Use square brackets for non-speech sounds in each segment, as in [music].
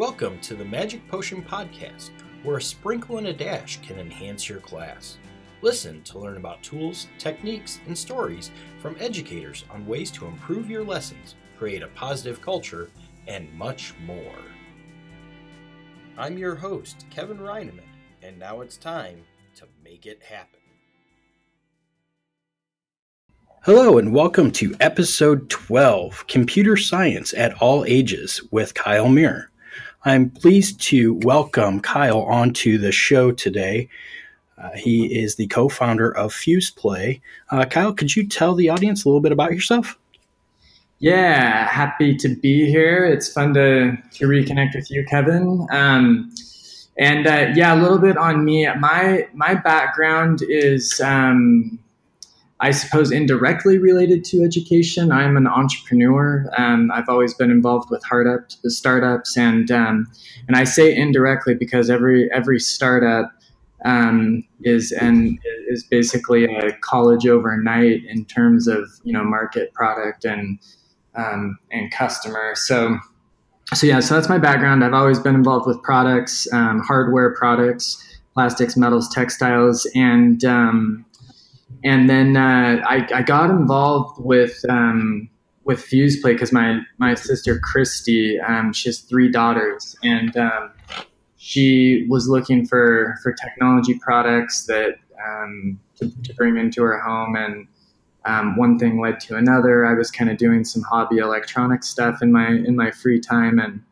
Welcome to the Magic Potion Podcast, where a sprinkle and a dash can enhance your class. Listen to learn about tools, techniques, and stories from educators on ways to improve your lessons, create a positive culture, and much more. I'm your host, Kevin Reineman, and now it's time to make it happen. Hello, and welcome to episode 12 Computer Science at All Ages with Kyle Muir. I'm pleased to welcome Kyle onto the show today. Uh, he is the co founder of FuzePlay. Uh, Kyle, could you tell the audience a little bit about yourself? Yeah, happy to be here. It's fun to, to reconnect with you, Kevin. Um, and uh, yeah, a little bit on me. My my background is um, I suppose indirectly related to education. I'm an entrepreneur. Um, I've always been involved with startups, and um, and I say indirectly because every every startup um, is and is basically a college overnight in terms of you know market, product, and um, and customer. So so yeah, so that's my background. I've always been involved with products, um, hardware products, plastics, metals, textiles, and um, and then uh, I, I, got involved with um, with FuzePlay because my my sister Christy, um, she has three daughters, and um, she was looking for for technology products that um, to, to, bring into her home, and um, one thing led to another. I was kind of doing some hobby electronic stuff in my in my free time, and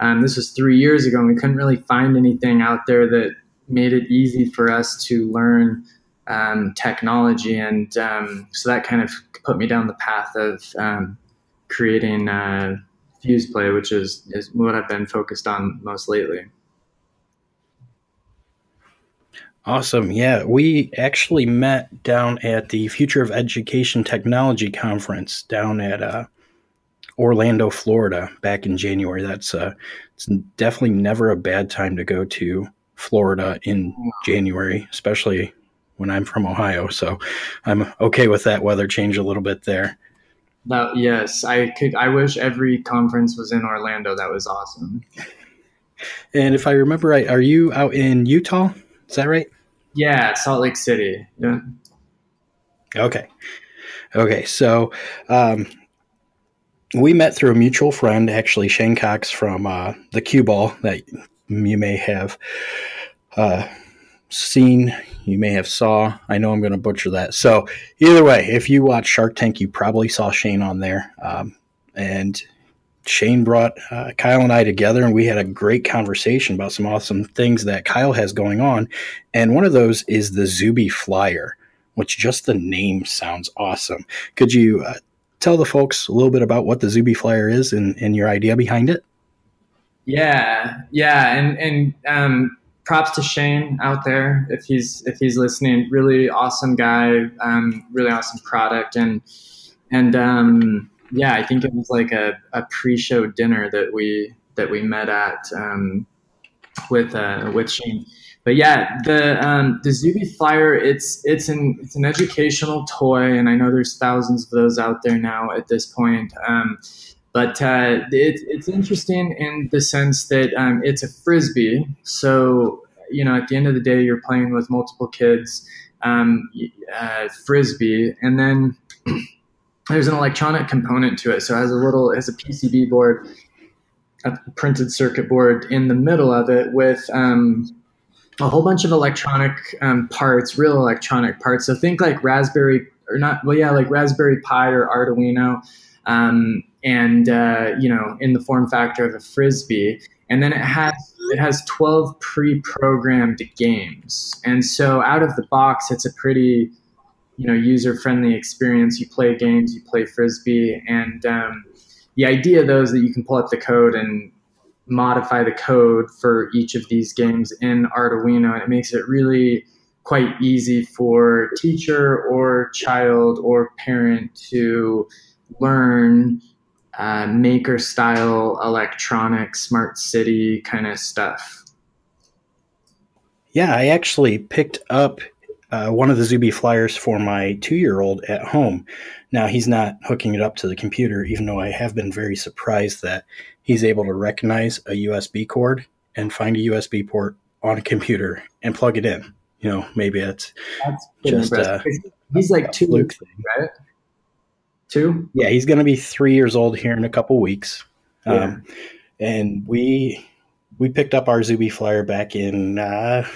um, this was three years ago, and we couldn't really find anything out there that made it easy for us to learn um, technology, and um, so that kind of put me down the path of um, creating uh, FuzePlay, which is is what I've been focused on most lately. Awesome. Yeah, we actually met down at the Future of Education Technology Conference down at uh, Orlando, Florida, back in January. That's uh, it's definitely never a bad time to go to Florida in January, especially when I'm from Ohio. So I'm okay with that weather change a little bit there. That, yes, I could. I wish every conference was in Orlando. That was awesome. And if I remember right, are you out in Utah? Is that right? Yeah, Salt Lake City. Yeah. Okay. Okay. So um, we met through a mutual friend, actually Shane Cox from uh, the Qball that you may have uh, seen you may have saw i know i'm going to butcher that. So either way if you watch shark tank you probably saw shane on there. Um, and shane brought uh, kyle and i together and we had a great conversation about some awesome things that kyle has going on. And one of those is the zuby flyer which just the name sounds awesome. Could you uh, tell the folks a little bit about what the zuby flyer is and, and your idea behind it? Yeah yeah and and um props to Shane out there if he's if he's listening. Really awesome guy, um, really awesome product, and and um, yeah, I think it was like a, a pre-show dinner that we that we met at um, with uh, with Shane. But yeah, the um, the Zuby Flyer it's it's an it's an educational toy, and I know there's thousands of those out there now at this point. Um, but uh, it, it's interesting in the sense that um, it's a frisbee. So, you know, at the end of the day, you're playing with multiple kids, um, uh, frisbee, and then [clears throat] there's an electronic component to it. So it has a little, it has a PCB board, a printed circuit board in the middle of it with um, a whole bunch of electronic um, parts, real electronic parts. So think like Raspberry, or not, well, yeah, like Raspberry Pi or Arduino um, and uh, you know in the form factor of a frisbee. And then it has it has 12 pre-programmed games. And so out of the box it's a pretty you know user friendly experience. You play games you play frisbee and um, the idea though is that you can pull up the code and modify the code for each of these games in arduino and it makes it really quite easy for teacher or child or parent to learn uh, maker style electronic smart city kind of stuff. Yeah, I actually picked up uh, one of the Zuby flyers for my two year old at home. Now, he's not hooking it up to the computer, even though I have been very surprised that he's able to recognize a USB cord and find a USB port on a computer and plug it in. You know, maybe it's That's just uh, he's like two, thing. right? Two? Yeah, he's going to be three years old here in a couple weeks. Yeah. Um, and we we picked up our Zuby flyer back in uh,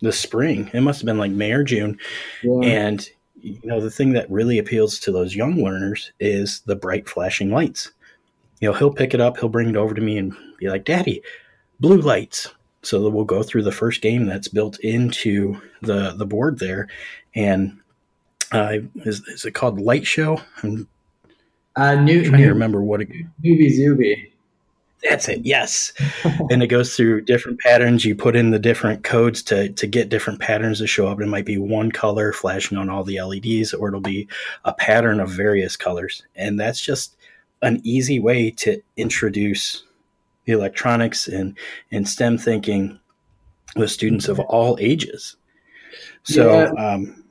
the spring. It must have been like May or June. Yeah. And you know, the thing that really appeals to those young learners is the bright flashing lights. You know, he'll pick it up, he'll bring it over to me and be like, "Daddy, blue lights." So we'll go through the first game that's built into the the board there, and uh, is is it called Light Show? I'm uh, new, trying new, to remember what it. Newbie Zuby. That's it. Yes, [laughs] and it goes through different patterns. You put in the different codes to to get different patterns to show up. It might be one color flashing on all the LEDs, or it'll be a pattern of various colors. And that's just an easy way to introduce the electronics and and STEM thinking with students of all ages. So. Yeah. Um,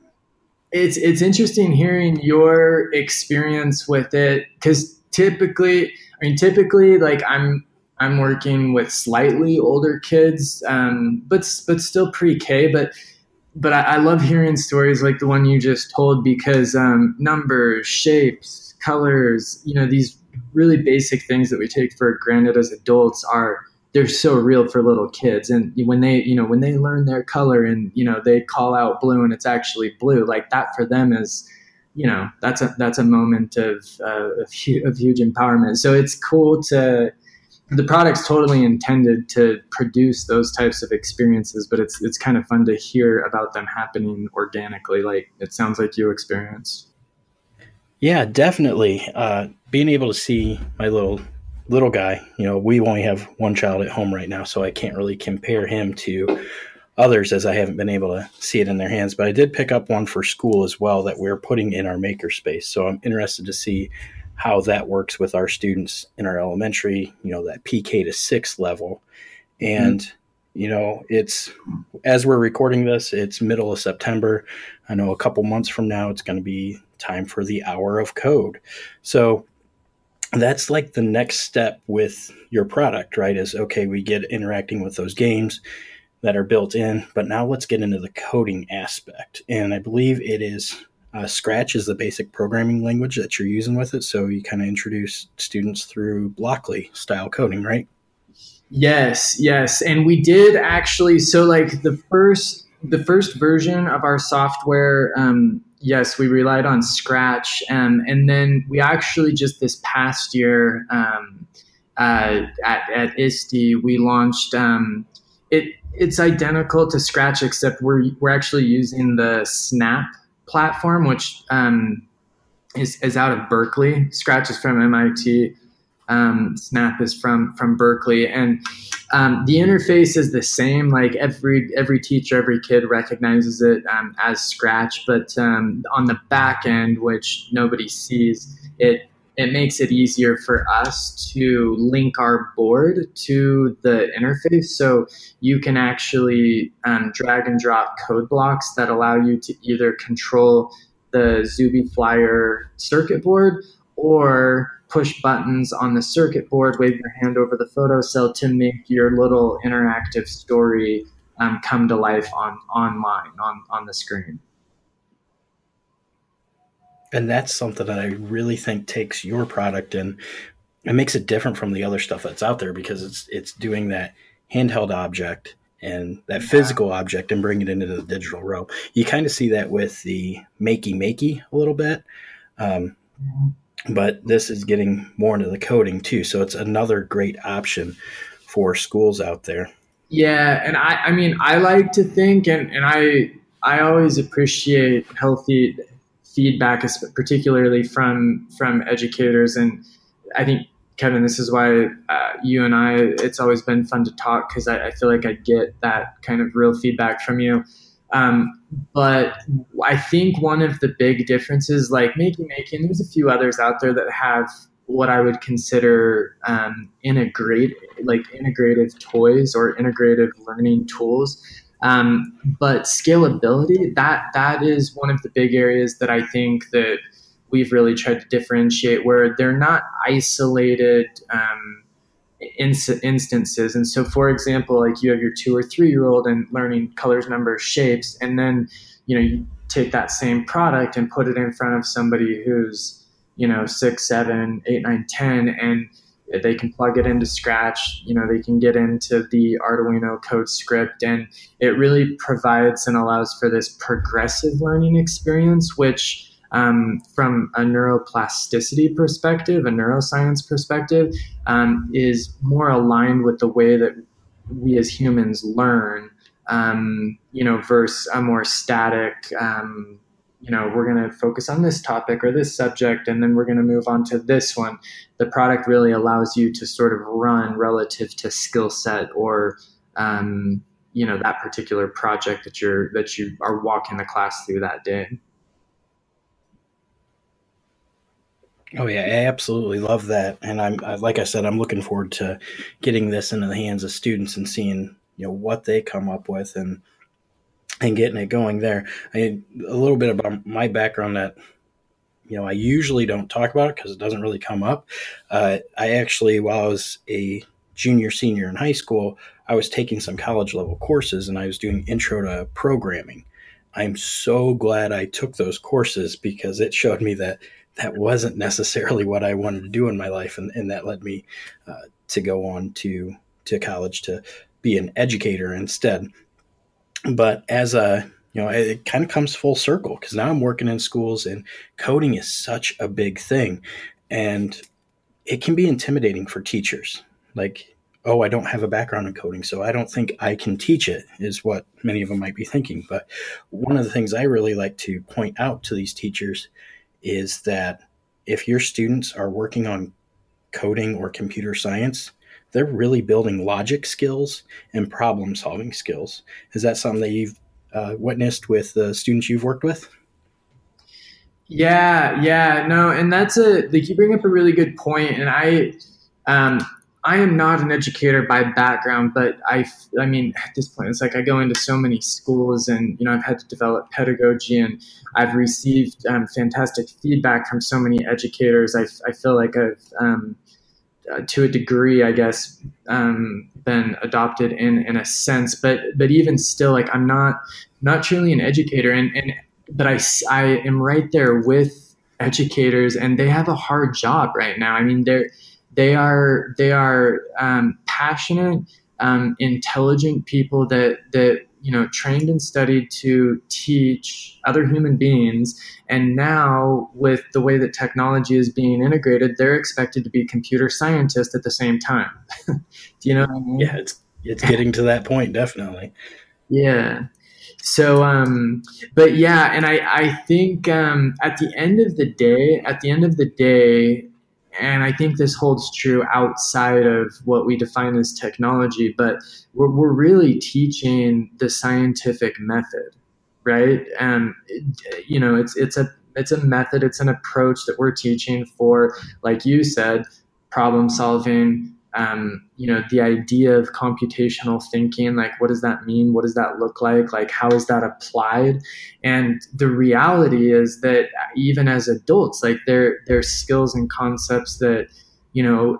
it's it's interesting hearing your experience with it because typically I mean, typically, like I'm I'm working with slightly older kids, um, but but still pre-K. But but I, I, love hearing stories like the one you just told because um, numbers, shapes, colors, you know, these really basic things that we take for granted as adults are they're so real for little kids and when they you know when they learn their color and you know they call out blue and it's actually blue like that for them is you know that's a that's a moment of uh, of, hu- of huge empowerment. So it's cool to the product's totally intended to produce those types of experiences, but it's it's kind of fun to hear about them happening organically, like it sounds like you experienced. Yeah, definitely. Uh, being able to see my little little guy, you know, we only have one child at home right now, so I can't really compare him to others as I haven't been able to see it in their hands. But I did pick up one for school as well that we're putting in our makerspace. So I'm interested to see how that works with our students in our elementary, you know, that PK to six level. And, mm-hmm. you know, it's as we're recording this, it's middle of September. I know a couple months from now, it's going to be time for the hour of code. So that's like the next step with your product, right? Is okay, we get interacting with those games that are built in. But now let's get into the coding aspect. And I believe it is uh, Scratch is the basic programming language that you're using with it. So you kind of introduce students through Blockly style coding, right? Yes, yes. And we did actually, so like the first, the first version of our software, um, yes, we relied on Scratch. Um, and then we actually just this past year um, uh, at, at ISTE, we launched um, it it's identical to Scratch, except we're we're actually using the Snap platform, which um, is is out of Berkeley. Scratch is from MIT. Um, Snap is from from Berkeley, and um, the interface is the same. Like every every teacher, every kid recognizes it um, as Scratch, but um, on the back end, which nobody sees, it it makes it easier for us to link our board to the interface. So you can actually um, drag and drop code blocks that allow you to either control the Zuby Flyer circuit board or push buttons on the circuit board, wave your hand over the photo cell to make your little interactive story um, come to life on online on, on the screen. And that's something that I really think takes your product and it makes it different from the other stuff that's out there because it's it's doing that handheld object and that physical object and bring it into the digital realm. You kind of see that with the makey makey a little bit, um, but this is getting more into the coding too. So it's another great option for schools out there. Yeah, and I I mean I like to think and and I I always appreciate healthy feedback, particularly from from educators. And I think Kevin, this is why uh, you and I. It's always been fun to talk because I, I, feel like I get that kind of real feedback from you. Um, but I think one of the big differences, like Makey Makey, and there's a few others out there that have what I would consider um, integrate, like integrative toys or integrative learning tools. Um, but scalability that that is one of the big areas that I think that we've really tried to differentiate where they're not isolated um, instances. And so, for example, like you have your two or three year old and learning colors, numbers, shapes, and then you know you take that same product and put it in front of somebody who's you know six, seven, eight, nine, ten, and they can plug it into Scratch. You know, they can get into the Arduino code script, and it really provides and allows for this progressive learning experience, which um, from a neuroplasticity perspective, a neuroscience perspective, um, is more aligned with the way that we as humans learn, um, you know, versus a more static, um, you know, we're going to focus on this topic or this subject, and then we're going to move on to this one. The product really allows you to sort of run relative to skill set or, um, you know, that particular project that you're that you are walking the class through that day. Oh yeah, I absolutely love that, and I'm like I said, I'm looking forward to getting this into the hands of students and seeing you know what they come up with and and getting it going there. I a little bit about my background that you know I usually don't talk about it because it doesn't really come up. Uh, I actually, while I was a junior senior in high school, I was taking some college level courses and I was doing intro to programming. I'm so glad I took those courses because it showed me that that wasn't necessarily what I wanted to do in my life, and, and that led me uh, to go on to to college to be an educator instead. But as a you know, it kind of comes full circle because now I'm working in schools, and coding is such a big thing, and it can be intimidating for teachers. Like, oh, I don't have a background in coding, so I don't think I can teach it, is what many of them might be thinking. But one of the things I really like to point out to these teachers is that if your students are working on coding or computer science, they're really building logic skills and problem solving skills. Is that something that you've uh, witnessed with the students you've worked with? Yeah, yeah, no, and that's a like you bring up a really good point, and I, um, I am not an educator by background, but I, I mean, at this point, it's like I go into so many schools, and you know, I've had to develop pedagogy, and I've received um, fantastic feedback from so many educators. I, I feel like I've, um, uh, to a degree, I guess, um, been adopted in in a sense, but but even still, like I'm not not truly an educator, and and but I I am right there with educators, and they have a hard job right now. I mean, they're they are they are um, passionate, um, intelligent people that that you know trained and studied to teach other human beings. And now with the way that technology is being integrated, they're expected to be computer scientists at the same time. [laughs] Do you know? I mean? Yeah, it's it's getting to that point, definitely. Yeah so um but yeah and i i think um at the end of the day at the end of the day and I think this holds true outside of what we define as technology, but we're, we're really teaching the scientific method, right? And you know, it's it's a it's a method, it's an approach that we're teaching for, like you said, problem solving, um, you know the idea of computational thinking like what does that mean? What does that look like? Like how is that applied? And the reality is that even as adults like there there's skills and concepts that you know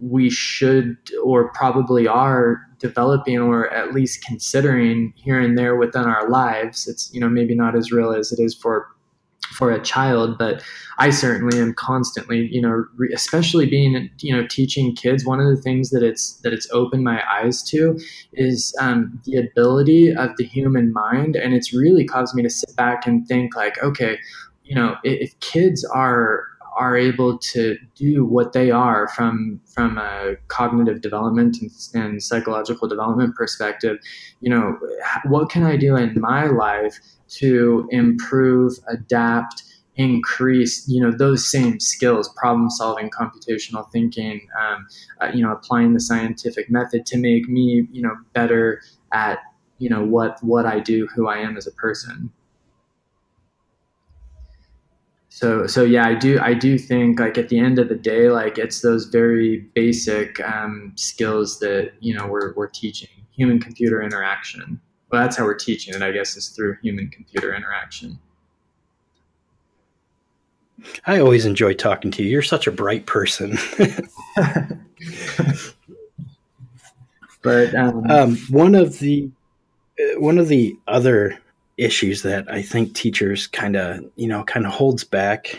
we should or probably are developing or at least considering here and there within our lives. It's you know maybe not as real as it is for for a child but i certainly am constantly you know re- especially being you know teaching kids one of the things that it's that it's opened my eyes to is um, the ability of the human mind and it's really caused me to sit back and think like okay you know if, if kids are are able to do what they are from from a cognitive development and, and, psychological development perspective you know what can i do in my life to improve adapt increase you know those same skills problem solving computational thinking um, uh, you know applying the scientific method to make me you know better at you know what what i do who i am as a person so so yeah i do i do think like at the end of the day like it's those very basic um, skills that you know we're, we're teaching human computer interaction well, that's how we're teaching it, I guess, is through human computer interaction. I always enjoy talking to you. You're such a bright person. [laughs] [laughs] but um, um, one of the uh, one of the other issues that I think teachers kind of you know kind of holds back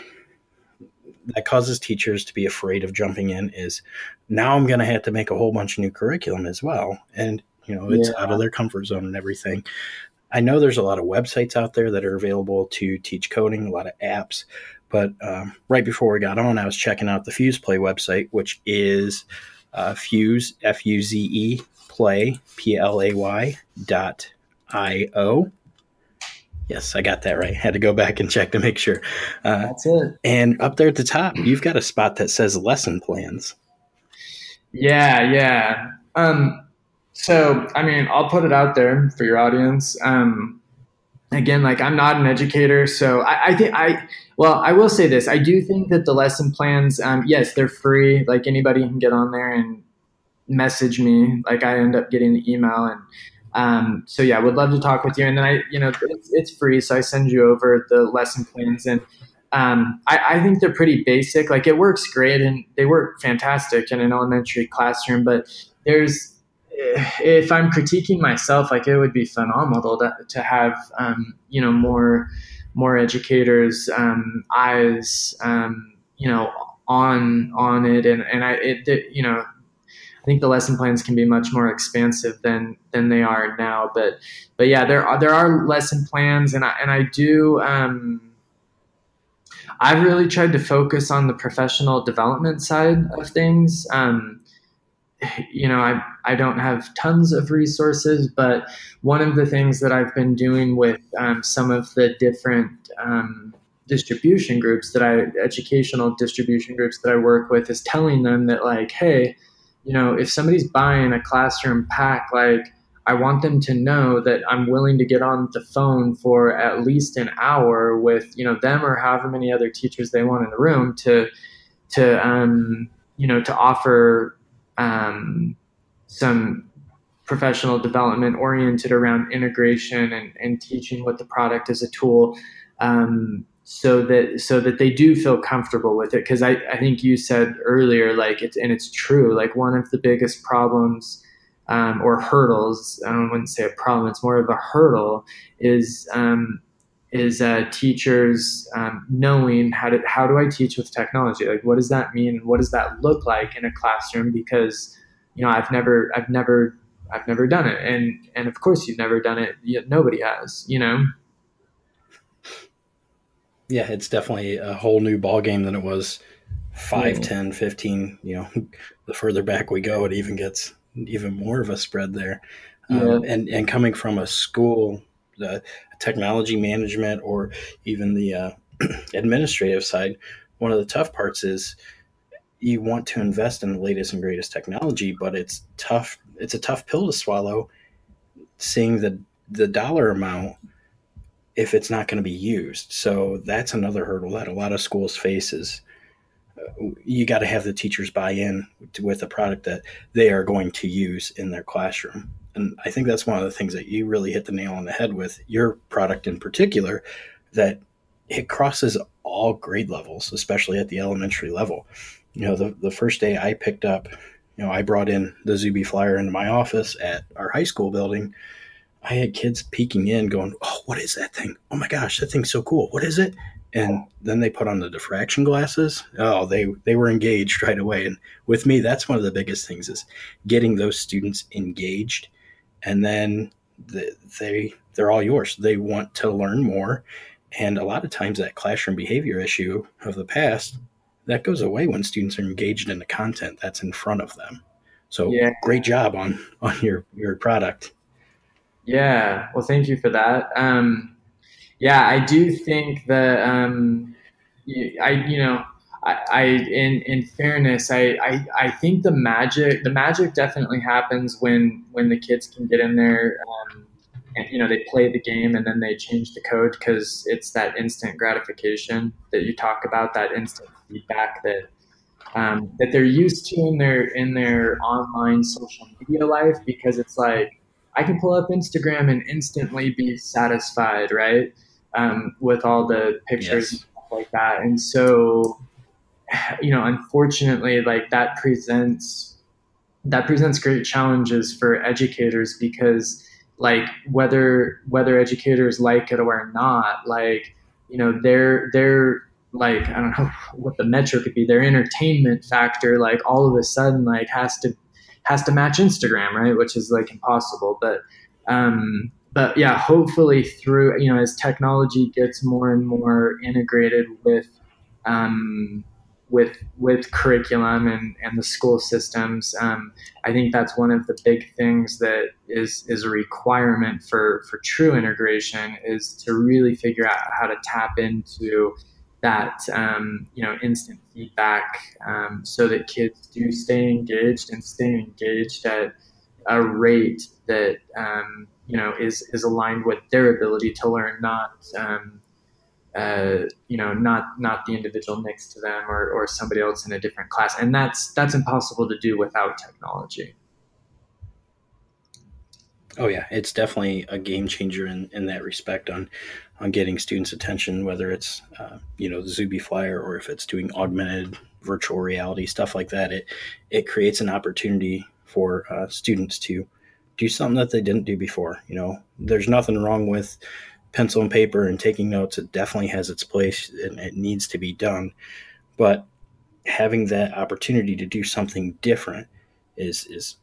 that causes teachers to be afraid of jumping in is now I'm going to have to make a whole bunch of new curriculum as well, and you know it's yeah. out of their comfort zone and everything. I know there's a lot of websites out there that are available to teach coding, a lot of apps, but um, right before we got on, I was checking out the Fuze Play website, which is uh, Fuze F U Z E Play P L A Y dot I O. Yes, I got that right. Had to go back and check to make sure. Uh, That's it. And up there at the top, you've got a spot that says lesson plans. Yeah, yeah. Um, so, I mean, I'll put it out there for your audience. Um, again, like I'm not an educator, so I, I think I well, I will say this: I do think that the lesson plans, um, yes, they're free. Like anybody can get on there and message me. Like I end up getting the email, and um, so yeah, would love to talk with you. And then I, you know, it's, it's free, so I send you over the lesson plans, and um, I, I think they're pretty basic. Like it works great, and they work fantastic in an elementary classroom, but there's if I'm critiquing myself, like it would be phenomenal to, to have, um, you know, more, more educators' um, eyes, um, you know, on on it, and and I, it, it, you know, think the lesson plans can be much more expansive than than they are now. But but yeah, there are there are lesson plans, and I and I do. Um, I've really tried to focus on the professional development side of things. Um, you know, I, I don't have tons of resources, but one of the things that I've been doing with um, some of the different um, distribution groups that I, educational distribution groups that I work with, is telling them that, like, hey, you know, if somebody's buying a classroom pack, like, I want them to know that I'm willing to get on the phone for at least an hour with, you know, them or however many other teachers they want in the room to, to, um, you know, to offer um, some professional development oriented around integration and, and teaching what the product is a tool. Um, so that so that they do feel comfortable with it because I, I think you said earlier like it's and it's true like one of the biggest problems um, or hurdles I wouldn't say a problem it's more of a hurdle is um, is uh, teachers um, knowing how to how do I teach with technology? Like, what does that mean? What does that look like in a classroom? Because you know, I've never, I've never, I've never done it, and and of course, you've never done it. Nobody has. You know. Yeah, it's definitely a whole new ball game than it was 5, yeah. 10, 15, You know, [laughs] the further back we go, it even gets even more of a spread there. Yeah. Um, and and coming from a school the technology management or even the uh, [clears throat] administrative side, one of the tough parts is you want to invest in the latest and greatest technology, but it's tough. It's a tough pill to swallow, seeing the the dollar amount if it's not going to be used. So that's another hurdle that a lot of schools faces. Uh, you got to have the teachers buy in with a product that they are going to use in their classroom. And I think that's one of the things that you really hit the nail on the head with your product in particular, that it crosses all grade levels, especially at the elementary level. You know, the, the first day I picked up, you know, I brought in the Zuby flyer into my office at our high school building. I had kids peeking in going, Oh, what is that thing? Oh my gosh, that thing's so cool. What is it? and then they put on the diffraction glasses oh they they were engaged right away and with me that's one of the biggest things is getting those students engaged and then the, they they're all yours. They want to learn more, and a lot of times that classroom behavior issue of the past that goes away when students are engaged in the content that's in front of them. So yeah. great job on on your your product. Yeah, well, thank you for that. Um, yeah, I do think that um, I you know I, I in in fairness, I, I I think the magic the magic definitely happens when when the kids can get in there. Um, and, you know they play the game and then they change the code because it's that instant gratification that you talk about that instant feedback that um, that they're used to in their in their online social media life because it's like I can pull up Instagram and instantly be satisfied, right? Um, with all the pictures yes. and stuff like that. And so, you know, unfortunately, like that presents that presents great challenges for educators because like whether whether educators like it or not, like, you know, they're they're like I don't know [laughs] what the metric could be, their entertainment factor, like all of a sudden like has to has to match Instagram, right? Which is like impossible. But um, but yeah, hopefully through you know as technology gets more and more integrated with um, with with curriculum and, and the school systems, um, I think that's one of the big things that is is a requirement for for true integration is to really figure out how to tap into that um, you know instant feedback um, so that kids do stay engaged and stay engaged at a rate that um, you know is is aligned with their ability to learn, not um, uh, you know not not the individual next to them or, or somebody else in a different class, and that's that's impossible to do without technology. Oh yeah, it's definitely a game changer in, in that respect on on getting students' attention, whether it's uh, you know the Zuby Flyer or if it's doing augmented virtual reality stuff like that. It it creates an opportunity for uh, students to do something that they didn't do before. You know, there's nothing wrong with pencil and paper and taking notes. It definitely has its place and it needs to be done, but having that opportunity to do something different is is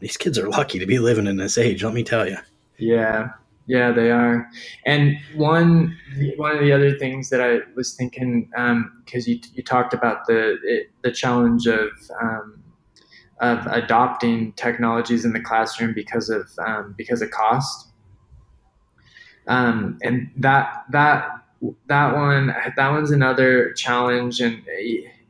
these kids are lucky to be living in this age. Let me tell you. Yeah, yeah, they are. And one one of the other things that I was thinking, because um, you you talked about the the challenge of um, of adopting technologies in the classroom because of um, because of cost, um, and that that that one that one's another challenge and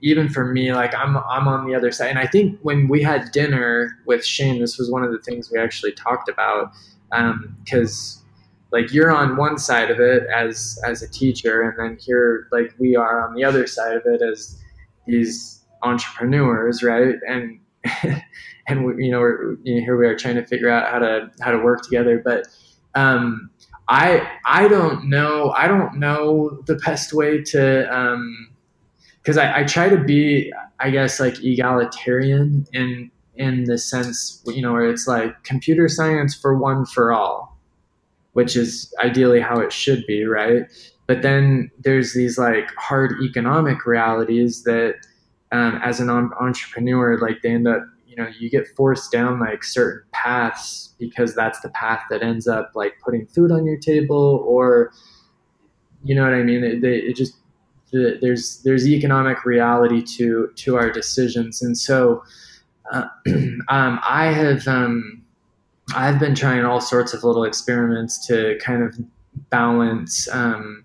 even for me, like I'm I'm on the other side. And I think when we had dinner with Shane, this was one of the things we actually talked about. because um, like you're on one side of it as as a teacher, and then here like we are on the other side of it as these entrepreneurs, right? And [laughs] and we, you know, you know, here we are trying to figure out how to how to work together, but. Um, I I don't know I don't know the best way to um, because I, I try to be, I guess, like egalitarian in in the sense, you know, where it's like computer science for one for all, which is ideally how it should be, right? But then there's these like hard economic realities that, um, as an entrepreneur, like they end up, you know, you get forced down like certain paths because that's the path that ends up like putting food on your table, or, you know what I mean? It, it just the, there's there's economic reality to to our decisions, and so uh, [clears throat] um, I have um, I've been trying all sorts of little experiments to kind of balance um,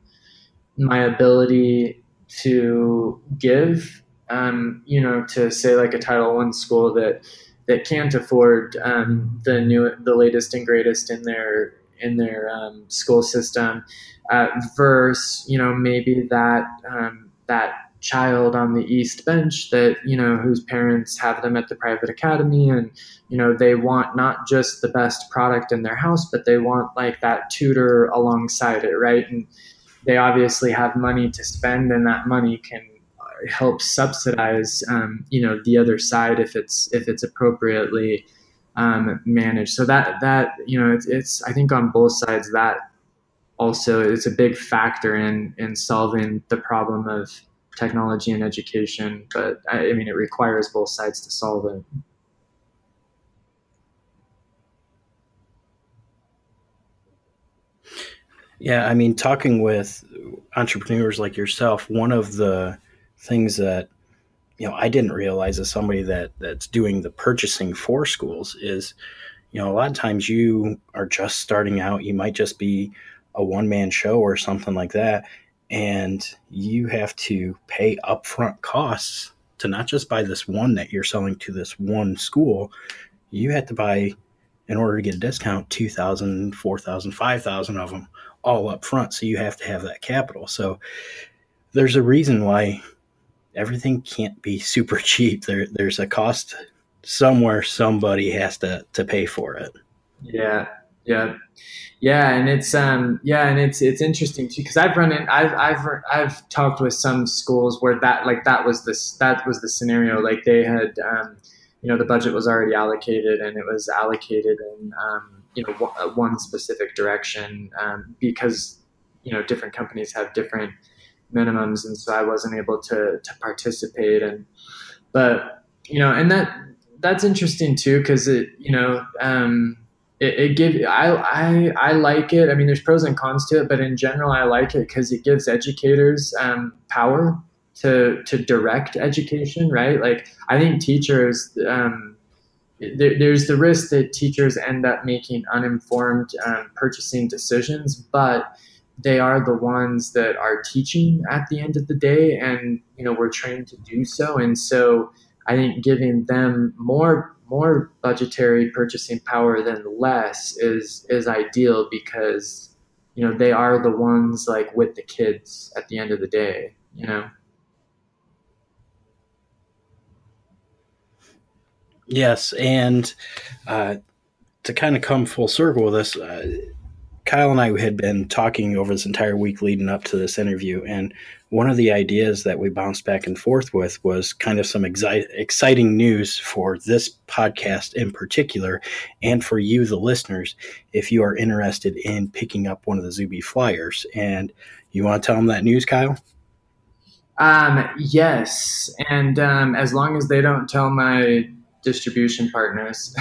my ability to give, um, you know, to say like a Title One school that that can't afford um, the new the latest and greatest in their in their um, school system uh, versus you know maybe that um, that child on the east bench that you know whose parents have them at the private academy and you know they want not just the best product in their house but they want like that tutor alongside it right? And they obviously have money to spend and that money can help subsidize um, you know the other side if it's if it's appropriately um, managed. So that that you know it's, it's i think on both sides that also it's a big factor in in solving the problem of technology and education. But I, I mean, it requires both sides to solve it. Yeah, I mean, talking with entrepreneurs like yourself, one of the things that you know I didn't realize as somebody that that's doing the purchasing for schools is, you know, a lot of times you are just starting out. You might just be a one man show or something like that, and you have to pay upfront costs to not just buy this one that you're selling to this one school, you have to buy in order to get a discount 2000 4000 5000 of them all up front so you have to have that capital. So there's a reason why everything can't be [laughs] super cheap. There there's a cost somewhere somebody has to to pay for it. Yeah, yeah, yeah, and it's um yeah, and it's it's interesting too because I've run in I've I've I've talked with some schools where that like that was this that was the scenario like they had um you know the budget was already allocated and it was allocated in um you know one specific direction um, because you know different companies have different minimums and so I wasn't able to to participate and but you know and that that's interesting too because it you know um, it, it I, I I like it. I mean there's pros and cons to it but in general I like it because it gives educators um, power to to direct education right? Like I think teachers um, there, there's the risk that teachers end up making uninformed um, purchasing decisions but they are the ones that are teaching at the end of the day and you know we're trained to do so. And so i think giving them more more budgetary purchasing power than less is is ideal because you know they are the ones like with the kids at the end of the day you know? Yes and uh, to kind of come full circle with this uh, Kyle and I had been talking over this entire week leading up to this interview, and one of the ideas that we bounced back and forth with was kind of some exi- exciting news for this podcast in particular, and for you, the listeners, if you are interested in picking up one of the Zuby flyers. And you want to tell them that news, Kyle? Um, yes, and um, as long as they don't tell my distribution partners,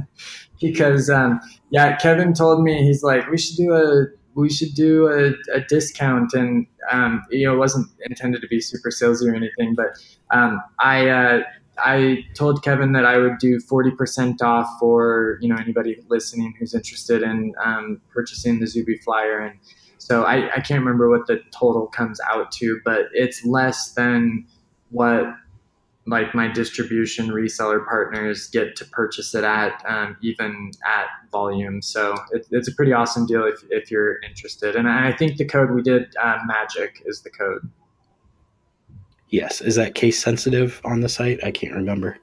[laughs] because um, yeah, Kevin told me he's like we should do a we should do a, a discount, and um, you know it wasn't intended to be super salesy or anything, but um, I. Uh, I told Kevin that I would do 40% off for, you know, anybody listening who's interested in um, purchasing the Zuby flyer. And so I, I can't remember what the total comes out to, but it's less than what like my distribution reseller partners get to purchase it at um, even at volume. So it, it's a pretty awesome deal if, if you're interested. And I think the code we did, uh, Magic, is the code. Yes. Is that case sensitive on the site? I can't remember.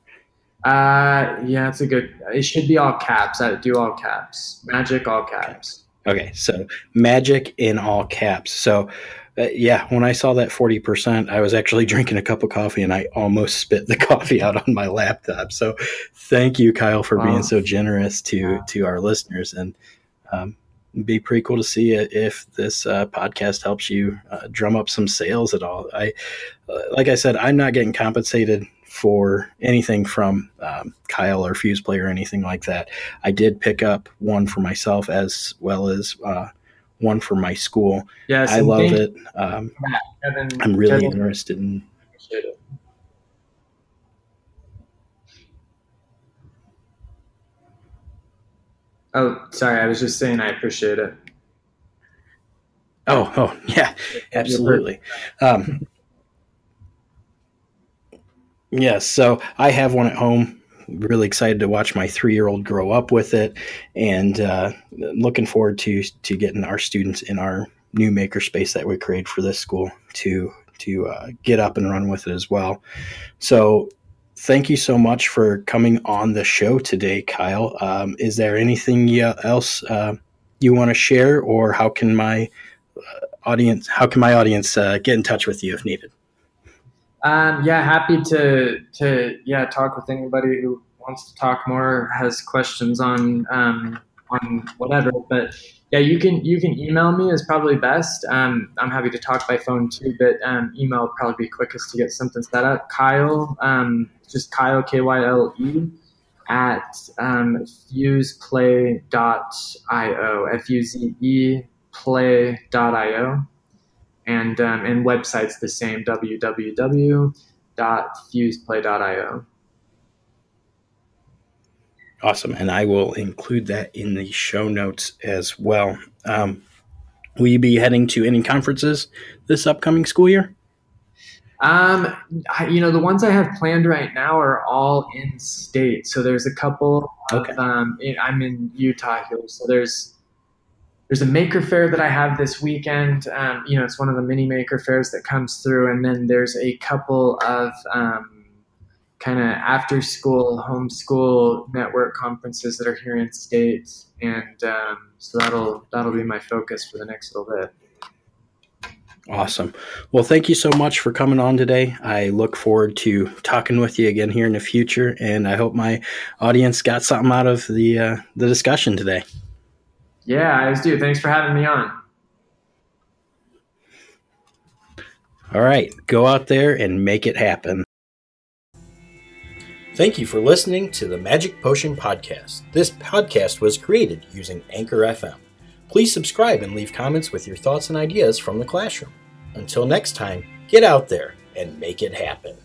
Uh, yeah, it's a good. It should be all caps. I do all caps. Magic, all caps. Okay, so magic in all caps. So uh, yeah, when I saw that 40%, I was actually [laughs] drinking a cup of coffee and I almost spit the [laughs] coffee out on my laptop. So thank you, Kyle, for wow. being so generous to, to our listeners. And um, be pretty cool to see if this uh, podcast helps you uh, drum up some sales at all. I, uh, like I said, I'm not getting compensated for anything from um, Kyle or Fuze Play or anything like that. I did pick up one for myself as well as uh, one for my school. Yes, I love it. Um, Kevin, I'm really Kevin, interested in. Oh, sorry. I was just saying I appreciate it. Oh, oh, [laughs] yeah, absolutely. Um, yes, yeah, so I have one at home really excited to watch my three year old grow up with it, and uh, looking forward to to getting our students in our new makerspace that we create for this school to to uh, get up and run with it as well. So. Thank you so much for coming on the show today, Kyle. Um, is there anything else uh, you want to share, or how can my uh, audience how can my audience uh, get in touch with you if needed? Um, yeah, happy to to yeah talk with anybody who wants to talk more, has questions on um, on whatever. But yeah, you can you can email me is probably best. Um, I'm happy to talk by phone too, but um, email would probably be quickest to get something set up. Kyle, um, just Kyle K Y L E at um, fuzeplay.io, F U Z E play.io and um, and website's the same www.fuzeplay.io. Awesome, and I will include that in the show notes as well. Um, will you be heading to any conferences this upcoming school year? Um, I, you know, the ones I have planned right now are all in state. So there's a couple. Of, okay. Um, I'm in Utah here, so there's there's a maker fair that I have this weekend. Um, you know, it's one of the mini maker fairs that comes through, and then there's a couple of um, kind of after school homeschool network conferences that are here in state, and um, so that'll that'll be my focus for the next little bit. Awesome. Well, thank you so much for coming on today. I look forward to talking with you again here in the future, and I hope my audience got something out of the uh, the discussion today. Yeah, I always do. Thanks for having me on. All right, go out there and make it happen. Thank you for listening to the Magic Potion Podcast. This podcast was created using Anchor FM. Please subscribe and leave comments with your thoughts and ideas from the classroom. Until next time, get out there and make it happen.